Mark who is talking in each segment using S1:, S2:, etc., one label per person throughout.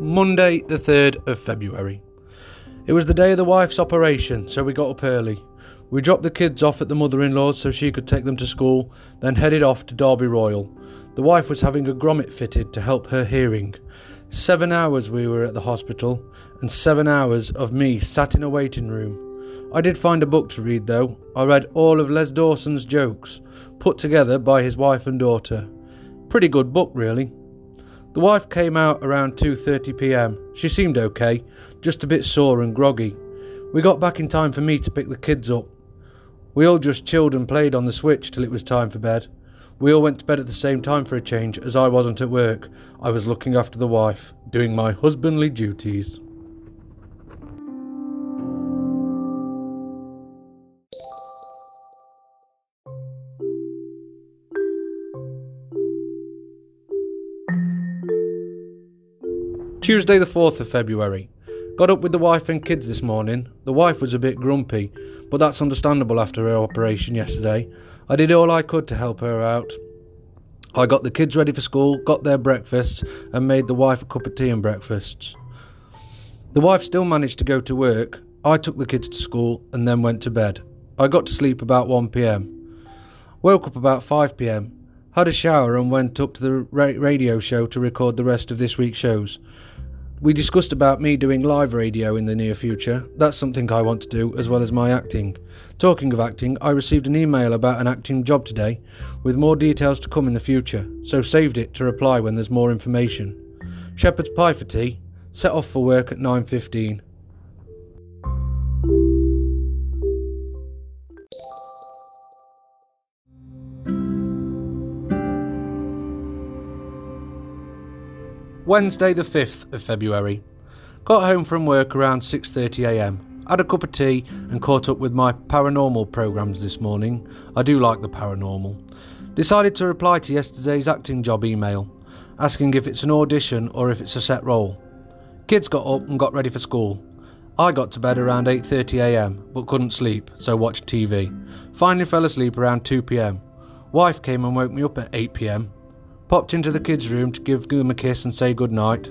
S1: Monday, the 3rd of February. It was the day of the wife's operation, so we got up early. We dropped the kids off at the mother in law's so she could take them to school, then headed off to Derby Royal. The wife was having a grommet fitted to help her hearing. Seven hours we were at the hospital, and seven hours of me sat in a waiting room. I did find a book to read though. I read all of Les Dawson's jokes, put together by his wife and daughter. Pretty good book, really. The wife came out around 2:30 p.m. She seemed okay, just a bit sore and groggy. We got back in time for me to pick the kids up. We all just chilled and played on the Switch till it was time for bed. We all went to bed at the same time for a change, as I wasn't at work. I was looking after the wife, doing my husbandly duties. Tuesday, the 4th of February. Got up with the wife and kids this morning. The wife was a bit grumpy, but that's understandable after her operation yesterday. I did all I could to help her out. I got the kids ready for school, got their breakfasts, and made the wife a cup of tea and breakfasts. The wife still managed to go to work. I took the kids to school and then went to bed. I got to sleep about 1 pm. Woke up about 5 pm. Had a shower and went up to the radio show to record the rest of this week's shows. We discussed about me doing live radio in the near future. That's something I want to do, as well as my acting. Talking of acting, I received an email about an acting job today, with more details to come in the future, so saved it to reply when there's more information. Shepherd's pie for tea. Set off for work at 9.15. Wednesday the 5th of February. Got home from work around 6.30am. Had a cup of tea and caught up with my paranormal programs this morning. I do like the paranormal. Decided to reply to yesterday's acting job email, asking if it's an audition or if it's a set role. Kids got up and got ready for school. I got to bed around 8.30am but couldn't sleep, so watched TV. Finally fell asleep around 2pm. Wife came and woke me up at 8pm Popped into the kids' room to give them a kiss and say good night.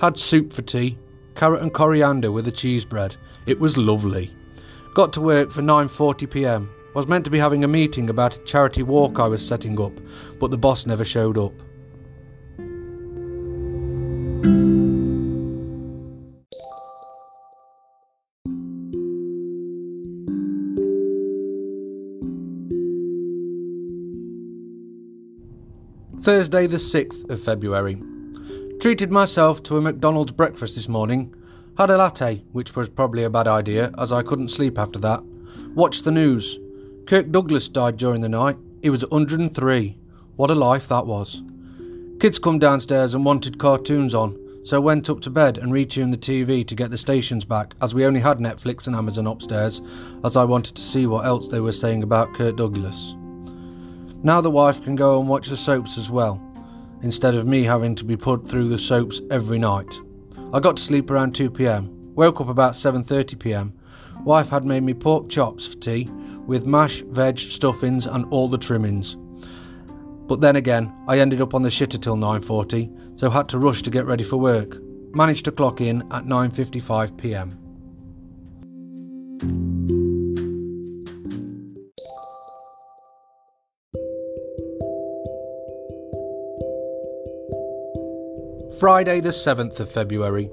S1: Had soup for tea, carrot and coriander with a cheese bread. It was lovely. Got to work for 9:40 p.m. Was meant to be having a meeting about a charity walk I was setting up, but the boss never showed up. Thursday, the 6th of February. Treated myself to a McDonald's breakfast this morning. Had a latte, which was probably a bad idea, as I couldn't sleep after that. Watched the news. Kirk Douglas died during the night. He was 103. What a life that was. Kids come downstairs and wanted cartoons on, so went up to bed and retuned the TV to get the stations back, as we only had Netflix and Amazon upstairs, as I wanted to see what else they were saying about Kirk Douglas. Now the wife can go and watch the soaps as well, instead of me having to be put through the soaps every night. I got to sleep around 2 pm, woke up about 7:30 pm. Wife had made me pork chops for tea with mash, veg, stuffings and all the trimmings. But then again, I ended up on the shitter till 9:40, so had to rush to get ready for work. Managed to clock in at 9:55 p.m. Friday, the 7th of February.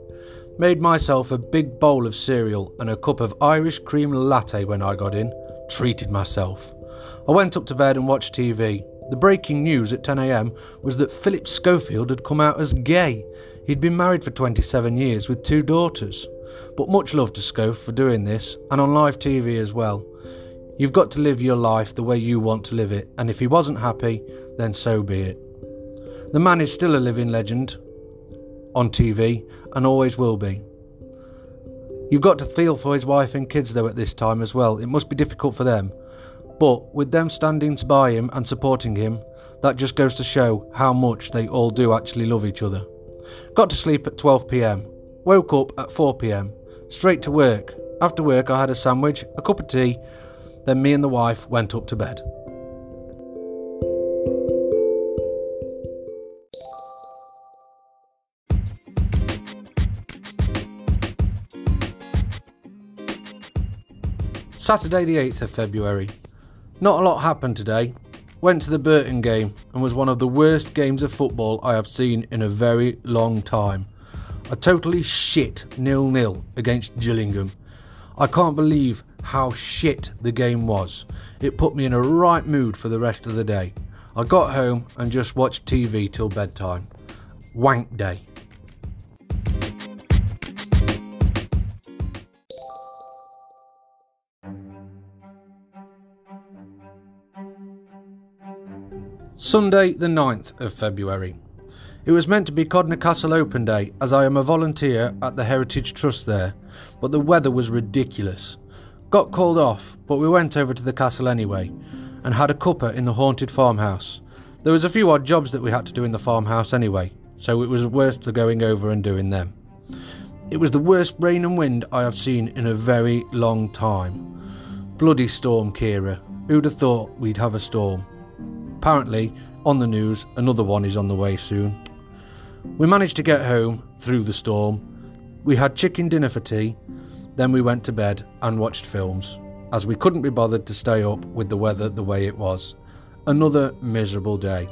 S1: Made myself a big bowl of cereal and a cup of Irish cream latte when I got in. Treated myself. I went up to bed and watched TV. The breaking news at 10am was that Philip Schofield had come out as gay. He'd been married for 27 years with two daughters. But much love to Schofe for doing this, and on live TV as well. You've got to live your life the way you want to live it, and if he wasn't happy, then so be it. The man is still a living legend, on TV and always will be. You've got to feel for his wife and kids though at this time as well. It must be difficult for them. But with them standing by him and supporting him, that just goes to show how much they all do actually love each other. Got to sleep at 12 pm. Woke up at 4 pm. Straight to work. After work, I had a sandwich, a cup of tea, then me and the wife went up to bed. Saturday, the 8th of February. Not a lot happened today. Went to the Burton game and was one of the worst games of football I have seen in a very long time. A totally shit nil nil against Gillingham. I can't believe how shit the game was. It put me in a right mood for the rest of the day. I got home and just watched TV till bedtime. Wank day. Sunday, the 9th of February. It was meant to be Codnor Castle Open Day as I am a volunteer at the Heritage Trust there, but the weather was ridiculous. Got called off, but we went over to the castle anyway and had a cuppa in the haunted farmhouse. There was a few odd jobs that we had to do in the farmhouse anyway, so it was worth the going over and doing them. It was the worst rain and wind I have seen in a very long time. Bloody storm, Ciara. Who'd have thought we'd have a storm? Apparently, on the news, another one is on the way soon. We managed to get home through the storm. We had chicken dinner for tea, then we went to bed and watched films, as we couldn't be bothered to stay up with the weather the way it was. Another miserable day.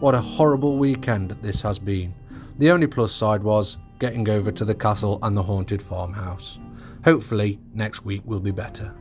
S1: What a horrible weekend this has been. The only plus side was getting over to the castle and the haunted farmhouse. Hopefully, next week will be better.